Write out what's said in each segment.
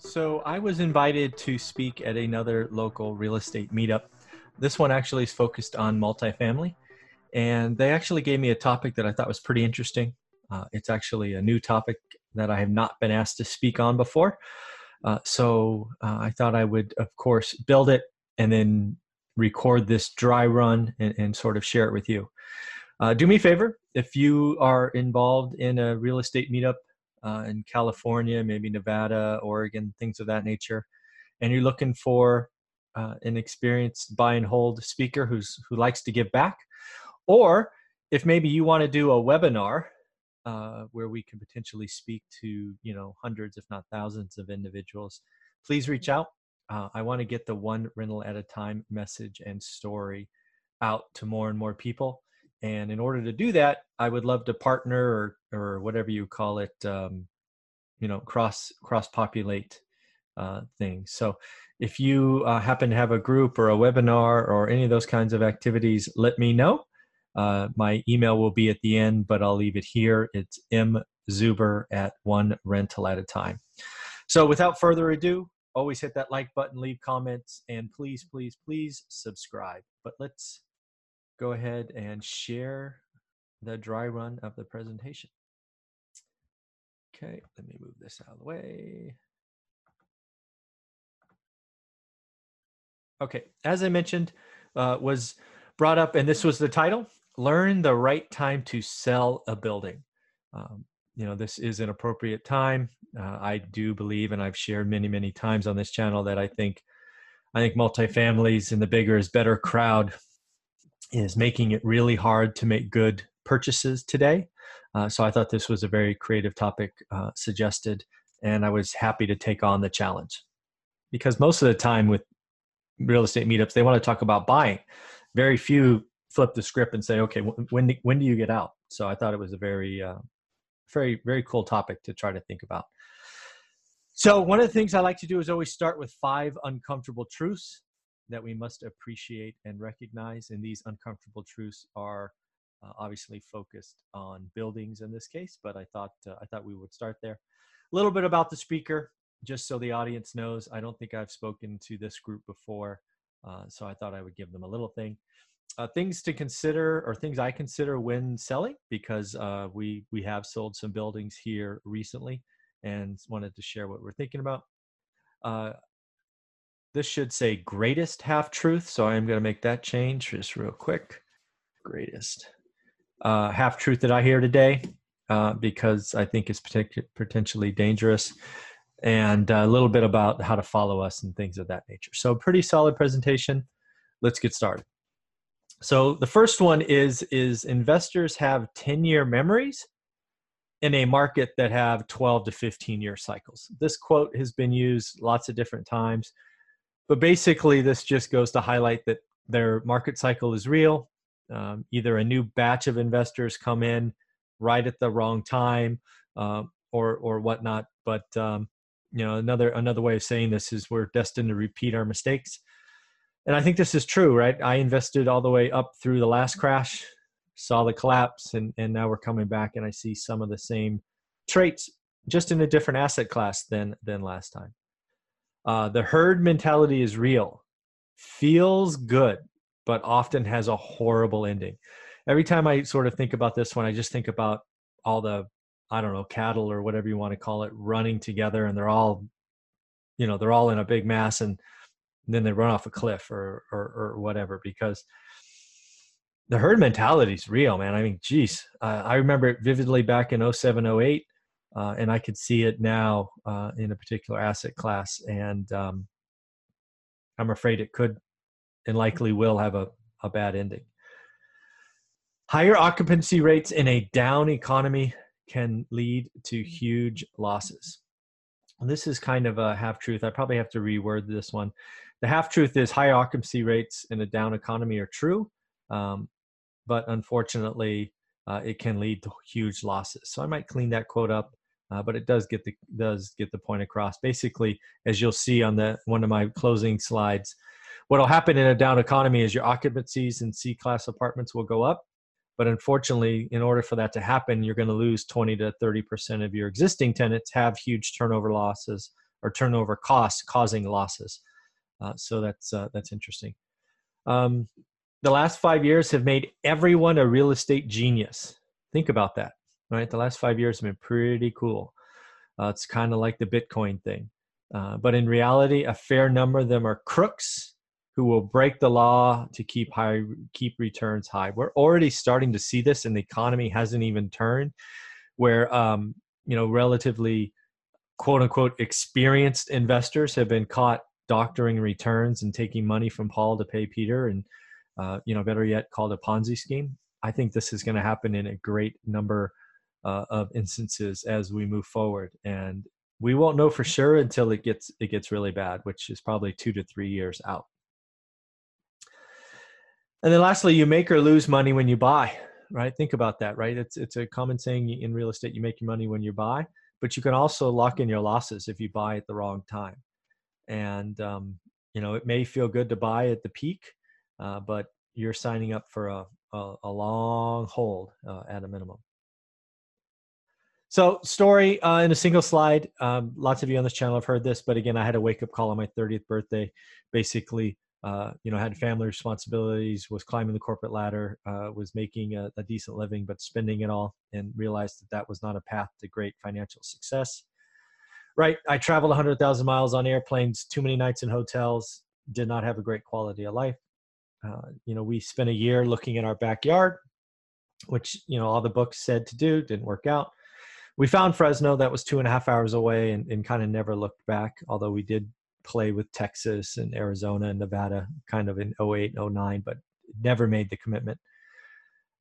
So, I was invited to speak at another local real estate meetup. This one actually is focused on multifamily, and they actually gave me a topic that I thought was pretty interesting. Uh, it's actually a new topic that I have not been asked to speak on before. Uh, so uh, I thought I would, of course, build it and then record this dry run and, and sort of share it with you. Uh, do me a favor if you are involved in a real estate meetup uh, in California, maybe Nevada, Oregon, things of that nature, and you're looking for uh, an experienced buy and hold speaker who's who likes to give back, or if maybe you want to do a webinar uh, where we can potentially speak to you know hundreds if not thousands of individuals please reach out. Uh, i want to get the one rental at a time message and story out to more and more people and in order to do that i would love to partner or or whatever you call it um, you know cross cross populate uh, things so if you uh, happen to have a group or a webinar or any of those kinds of activities let me know uh, my email will be at the end, but I'll leave it here. It's mzuber at one rental at a time. So without further ado, always hit that like button, leave comments, and please, please, please subscribe. But let's go ahead and share the dry run of the presentation. Okay, let me move this out of the way. Okay, as I mentioned, uh, was brought up, and this was the title learn the right time to sell a building. Um, you know, this is an appropriate time. Uh, I do believe, and I've shared many, many times on this channel that I think, I think multifamilies and the bigger is better crowd is making it really hard to make good purchases today. Uh, so I thought this was a very creative topic uh, suggested, and I was happy to take on the challenge because most of the time with real estate meetups, they want to talk about buying. Very few flip the script and say, okay, when when do you get out? So I thought it was a very uh, very very cool topic to try to think about. So one of the things I like to do is always start with five uncomfortable truths that we must appreciate and recognize, and these uncomfortable truths are uh, obviously focused on buildings in this case. But I thought uh, I thought we would start there. A little bit about the speaker, just so the audience knows. I don't think I've spoken to this group before, uh, so I thought I would give them a little thing uh, things to consider or things I consider when selling because uh, we we have sold some buildings here recently and wanted to share what we're thinking about. This should say greatest half truth, so I'm going to make that change just real quick. Greatest uh, half truth that I hear today uh, because I think it's potentially dangerous and a little bit about how to follow us and things of that nature. So, pretty solid presentation. Let's get started. So the first one is is investors have 10 year memories in a market that have 12 to 15 year cycles. This quote has been used lots of different times, but basically this just goes to highlight that their market cycle is real. Um, either a new batch of investors come in right at the wrong time uh, or or whatnot. But um, you know another another way of saying this is we're destined to repeat our mistakes and I think this is true, right? I invested all the way up through the last crash, saw the collapse, and, and now we're coming back, and I see some of the same traits, just in a different asset class than than last time. Uh, the herd mentality is real, feels good, but often has a horrible ending. Every time I sort of think about this one, I just think about all the I don't know cattle or whatever you want to call it running together, and they're all, you know, they're all in a big mass, and then they run off a cliff or or, or whatever because the herd mentality is real, man. I mean, geez, uh, I remember it vividly back in 07, 08, uh, and I could see it now uh, in a particular asset class. And um, I'm afraid it could and likely will have a, a bad ending. Higher occupancy rates in a down economy can lead to huge losses. And this is kind of a half truth. I probably have to reword this one. The half truth is high occupancy rates in a down economy are true, um, but unfortunately, uh, it can lead to huge losses. So I might clean that quote up, uh, but it does get the does get the point across. Basically, as you'll see on the one of my closing slides, what will happen in a down economy is your occupancies in C class apartments will go up, but unfortunately, in order for that to happen, you're going to lose 20 to 30 percent of your existing tenants have huge turnover losses or turnover costs causing losses. Uh, so that's uh, that's interesting. Um, the last five years have made everyone a real estate genius. Think about that, right? The last five years have been pretty cool. Uh, it's kind of like the Bitcoin thing, uh, but in reality, a fair number of them are crooks who will break the law to keep high keep returns high. We're already starting to see this, and the economy hasn't even turned. Where um, you know relatively quote unquote experienced investors have been caught doctoring returns and taking money from Paul to pay Peter, and uh, you know, better yet, called a Ponzi scheme. I think this is going to happen in a great number uh, of instances as we move forward, and we won't know for sure until it gets it gets really bad, which is probably two to three years out. And then lastly, you make or lose money when you buy, right? Think about that, right? It's it's a common saying in real estate: you make your money when you buy, but you can also lock in your losses if you buy at the wrong time and um, you know it may feel good to buy at the peak uh, but you're signing up for a, a, a long hold uh, at a minimum so story uh, in a single slide um, lots of you on this channel have heard this but again i had a wake up call on my 30th birthday basically uh, you know had family responsibilities was climbing the corporate ladder uh, was making a, a decent living but spending it all and realized that that was not a path to great financial success right? I traveled 100,000 miles on airplanes, too many nights in hotels, did not have a great quality of life. Uh, you know, we spent a year looking at our backyard, which, you know, all the books said to do, didn't work out. We found Fresno that was two and a half hours away and, and kind of never looked back, although we did play with Texas and Arizona and Nevada kind of in 08, 09, but never made the commitment.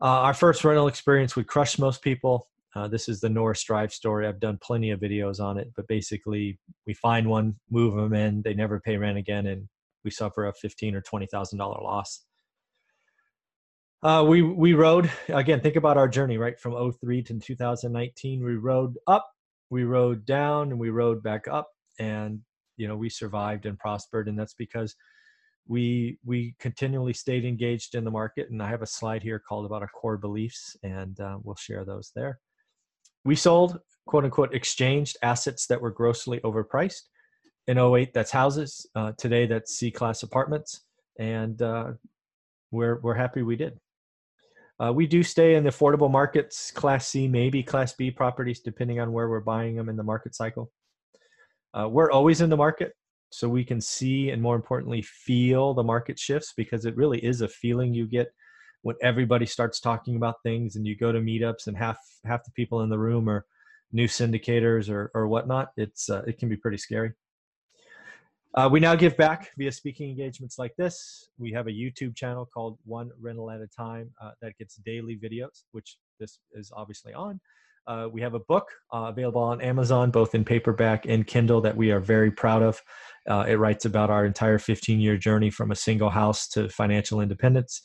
Uh, our first rental experience would crush most people. Uh, this is the Norris Drive story. I've done plenty of videos on it, but basically, we find one, move them in, they never pay rent again, and we suffer a fifteen or twenty thousand dollar loss. Uh, we we rode again. Think about our journey, right, from 03 to 2019. We rode up, we rode down, and we rode back up, and you know we survived and prospered, and that's because we we continually stayed engaged in the market. And I have a slide here called about our core beliefs, and uh, we'll share those there. We sold, quote unquote, exchanged assets that were grossly overpriced. In 08, that's houses. Uh, today, that's C class apartments. And uh, we're, we're happy we did. Uh, we do stay in the affordable markets, Class C, maybe Class B properties, depending on where we're buying them in the market cycle. Uh, we're always in the market, so we can see and more importantly, feel the market shifts because it really is a feeling you get when everybody starts talking about things and you go to meetups and half half the people in the room are new syndicators or or whatnot it's uh, it can be pretty scary uh, we now give back via speaking engagements like this we have a youtube channel called one rental at a time uh, that gets daily videos which this is obviously on uh, we have a book uh, available on Amazon, both in paperback and Kindle, that we are very proud of. Uh, it writes about our entire 15 year journey from a single house to financial independence.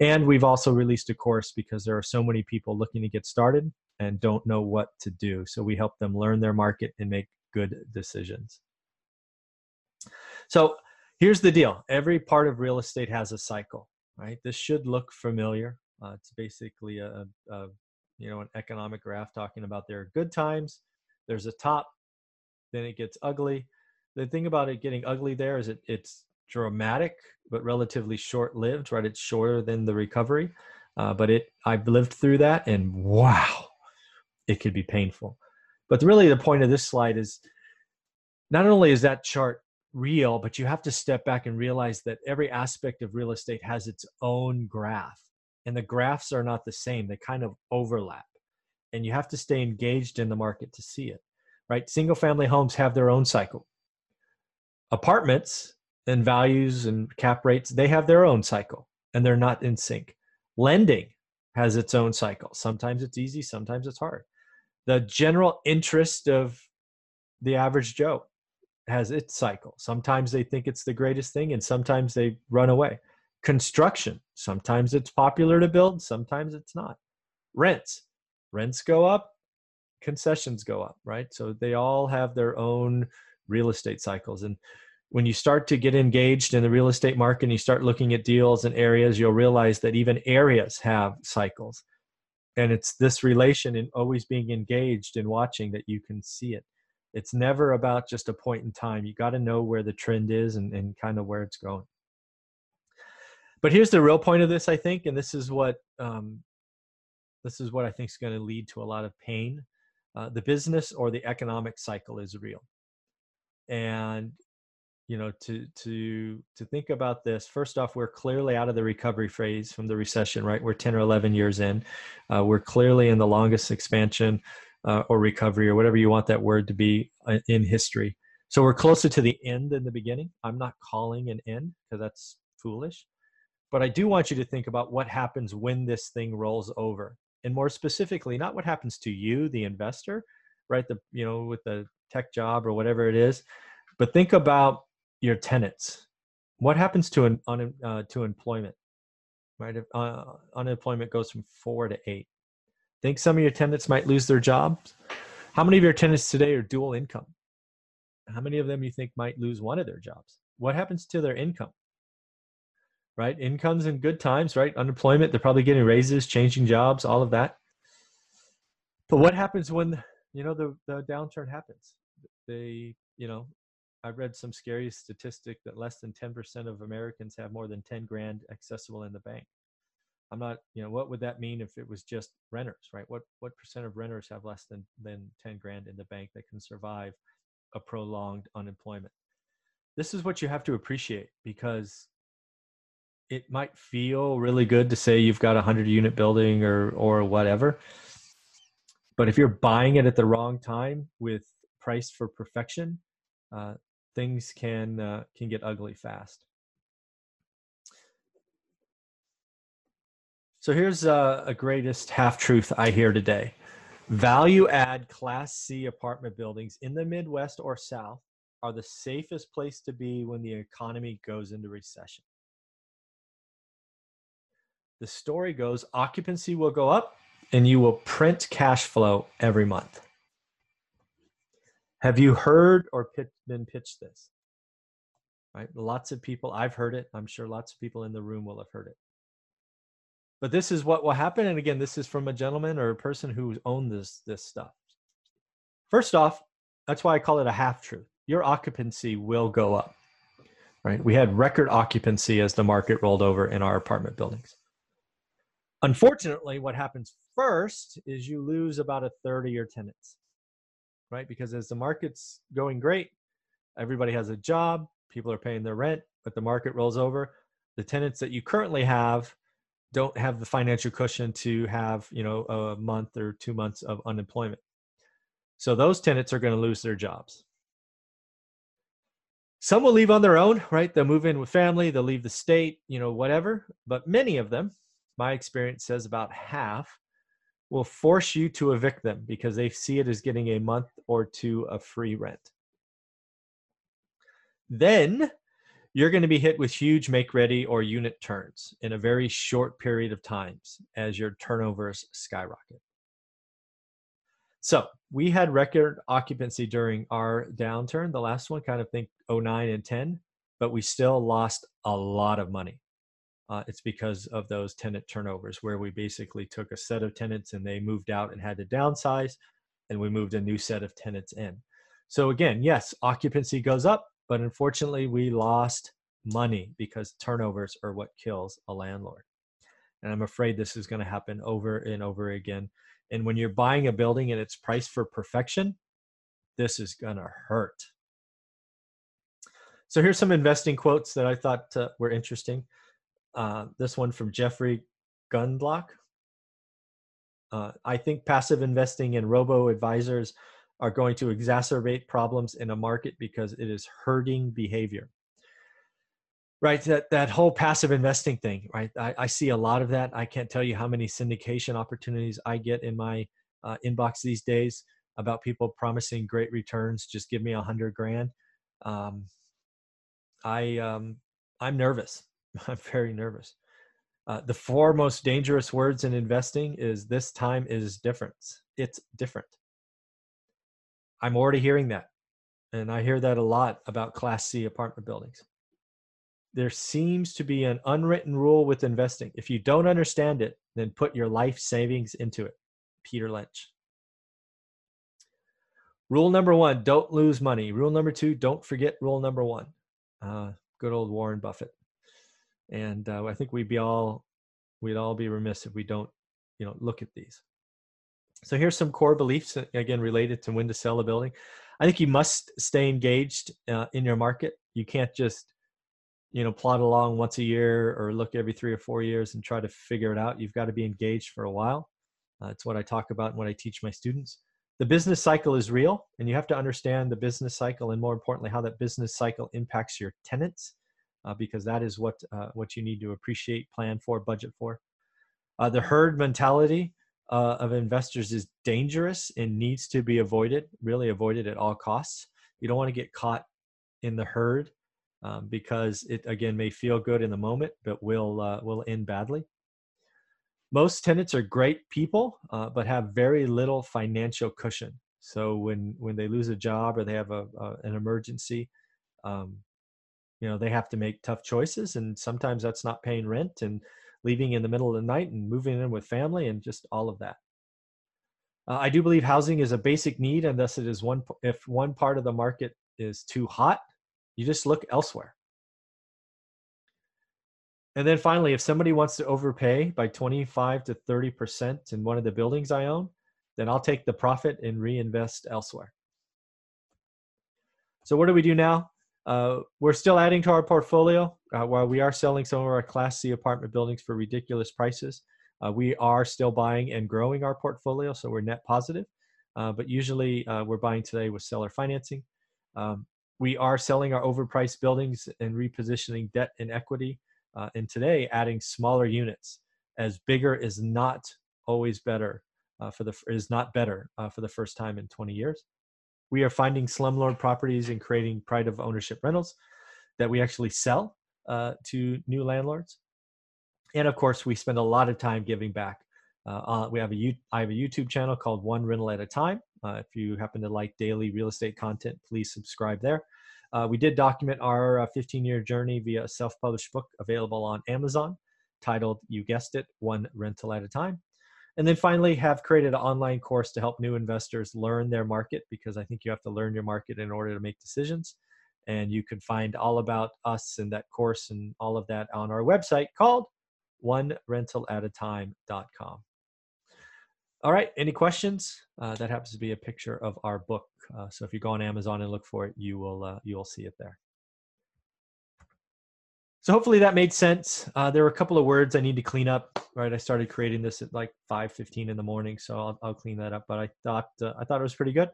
And we've also released a course because there are so many people looking to get started and don't know what to do. So we help them learn their market and make good decisions. So here's the deal. Every part of real estate has a cycle right? This should look familiar. Uh, it's basically a, a you know an economic graph talking about there are good times there's a top then it gets ugly. The thing about it getting ugly there is it, it's dramatic but relatively short lived right? It's shorter than the recovery. Uh, but it i've lived through that and wow it could be painful. But really the point of this slide is not only is that chart real but you have to step back and realize that every aspect of real estate has its own graph and the graphs are not the same they kind of overlap and you have to stay engaged in the market to see it right? Single family homes have their own cycle. Apartments and values and cap rates they have their own cycle and they're not in sync. Lending has its own cycle. Sometimes it's easy sometimes it's hard. The general interest of the average joe has its cycle. Sometimes they think it's the greatest thing and sometimes they run away. Construction sometimes it's popular to build sometimes it's not. Rents rents go up concessions go up right? So they all have their own real estate cycles. And when you start to get engaged in the real estate market and you start looking at deals and areas you'll realize that even areas have cycles. And it's this relation and always being engaged and watching that you can see it it's never about just a point in time. You got to know where the trend is and, and kind of where it's going. But here's the real point of this i think and this is what um, this is what i think is going to lead to a lot of pain. Uh, the business or the economic cycle is real. And you know to to to think about this first off we're clearly out of the recovery phase from the recession right? We're 10 or 11 years in. Uh, we're clearly in the longest expansion uh, or recovery or whatever you want that word to be uh, in history so we're closer to the end than the beginning i'm not calling an end because that's foolish but I do want you to think about what happens when this thing rolls over. And more specifically, not what happens to you, the investor, right? The, you know, with the tech job or whatever it is, but think about your tenants. What happens to an un, uh, to employment, right? If uh, unemployment goes from four to eight, think some of your tenants might lose their jobs. How many of your tenants today are dual income? How many of them you think might lose one of their jobs? What happens to their income? right? Incomes in good times, right? Unemployment, they're probably getting raises, changing jobs, all of that. But what happens when, you know, the, the downturn happens? They, you know, I read some scary statistic that less than 10% of Americans have more than 10 grand accessible in the bank. I'm not, you know, what would that mean if it was just renters, right? What what percent of renters have less than than 10 grand in the bank that can survive a prolonged unemployment? This is what you have to appreciate because it might feel really good to say you've got a hundred unit building or or whatever but if you're buying it at the wrong time with price for perfection uh, things can uh, can get ugly fast so here's a, a greatest half truth i hear today value add class c apartment buildings in the midwest or south are the safest place to be when the economy goes into recession the story goes occupancy will go up and you will print cash flow every month. Have you heard or been pitched this? Right? Lots of people, I've heard it. I'm sure lots of people in the room will have heard it. But this is what will happen. And again, this is from a gentleman or a person who owned this, this stuff. First off, that's why I call it a half truth. Your occupancy will go up. Right? We had record occupancy as the market rolled over in our apartment buildings. Unfortunately, what happens first is you lose about a third of your tenants, right? Because as the market's going great, everybody has a job, people are paying their rent, but the market rolls over. The tenants that you currently have don't have the financial cushion to have, you know, a month or two months of unemployment. So those tenants are going to lose their jobs. Some will leave on their own, right? They'll move in with family, they'll leave the state, you know, whatever. But many of them, my experience says about half will force you to evict them because they see it as getting a month or two of free rent. Then you're going to be hit with huge make ready or unit turns in a very short period of times as your turnovers skyrocket. So we had record occupancy during our downturn. The last one, kind of think 09 and 10. but we still lost a lot of money. Uh, it's because of those tenant turnovers where we basically took a set of tenants and they moved out and had to downsize and we moved a new set of tenants in. So again, yes, occupancy goes up, but unfortunately we lost money because turnovers are what kills a landlord. And I'm afraid this is going to happen over and over again. And when you're buying a building and it's priced for perfection, this is going to hurt. So here's some investing quotes that I thought uh, were interesting. Uh, this one from Jeffrey Gundlach. Uh, I think passive investing and robo advisors are going to exacerbate problems in a market because it is hurting behavior. Right, that that whole passive investing thing, right? I, I see a lot of that. I can't tell you how many syndication opportunities I get in my uh, inbox these days about people promising great returns. Just give me a hundred grand. Um, I um, I'm nervous. I'm very nervous. Uh, the four most dangerous words in investing is this time is different. It's different. I'm already hearing that. And I hear that a lot about Class C apartment buildings. There seems to be an unwritten rule with investing. If you don't understand it, then put your life savings into it. Peter Lynch. Rule number one don't lose money. Rule number two don't forget rule number one. Uh, good old Warren Buffett and uh, I think we'd be all we'd all be remiss if we don't you know look at these. So here's some core beliefs uh, again related to when to sell a building. I think you must stay engaged uh, in your market. You can't just you know plod along once a year or look every three or four years and try to figure it out. You've got to be engaged for a while. Uh, it's what I talk about and what I teach my students. The business cycle is real, and you have to understand the business cycle, and more importantly, how that business cycle impacts your tenants uh, because that is what uh, what you need to appreciate, plan for, budget for. Uh, the herd mentality uh, of investors is dangerous and needs to be avoided, really avoided at all costs. You don't want to get caught in the herd um, because it again may feel good in the moment, but will uh, will end badly. Most tenants are great people, uh, but have very little financial cushion. So when when they lose a job or they have a, a an emergency, um, you know they have to make tough choices and sometimes that's not paying rent and leaving in the middle of the night and moving in with family and just all of that. Uh, i do believe housing is a basic need and thus it is one if one part of the market is too hot you just look elsewhere. And then finally if somebody wants to overpay by 25 to 30 percent in one of the buildings i own then i'll take the profit and reinvest elsewhere. So what do we do now uh, we're still adding to our portfolio uh, while we are selling some of our Class C apartment buildings for ridiculous prices. Uh, we are still buying and growing our portfolio, so we're net positive. Uh, but usually uh, we're buying today with seller financing. Um, we are selling our overpriced buildings and repositioning debt and equity. And today, adding smaller units, as bigger is not always better for the is not better for the first time in 20 years we are finding slumlord properties and creating pride of ownership rentals that we actually sell uh, to new landlords. And of course, we spend a lot of time giving back. Uh, we have a I have a YouTube channel called One Rental at a Time. Uh, if you happen to like daily real estate content, please subscribe there. Uh, we did document our 15-year uh, journey via a self-published book available on Amazon, titled "You Guessed It: One Rental at a Time." And then finally, have created an online course to help new investors learn their market because I think you have to learn your market in order to make decisions. And you can find all about us and that course and all of that on our website called onerentalatatime.com. All right, any questions? Uh, that happens to be a picture of our book. Uh, so if you go on Amazon and look for it, you will uh, you will see it there. So hopefully that made sense. Uh, there were a couple of words I need to clean up. Right, I started creating this at like 5:15 in the morning, so I'll, I'll clean that up. But I thought uh, I thought it was pretty good.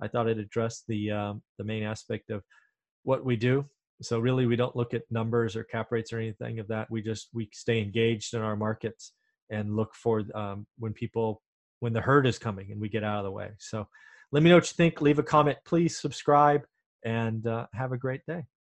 I thought it addressed the um, the main aspect of what we do. So really, we don't look at numbers or cap rates or anything of that. We just we stay engaged in our markets and look for um, when people when the herd is coming and we get out of the way. So let me know what you think. Leave a comment, please. Subscribe and uh, have a great day.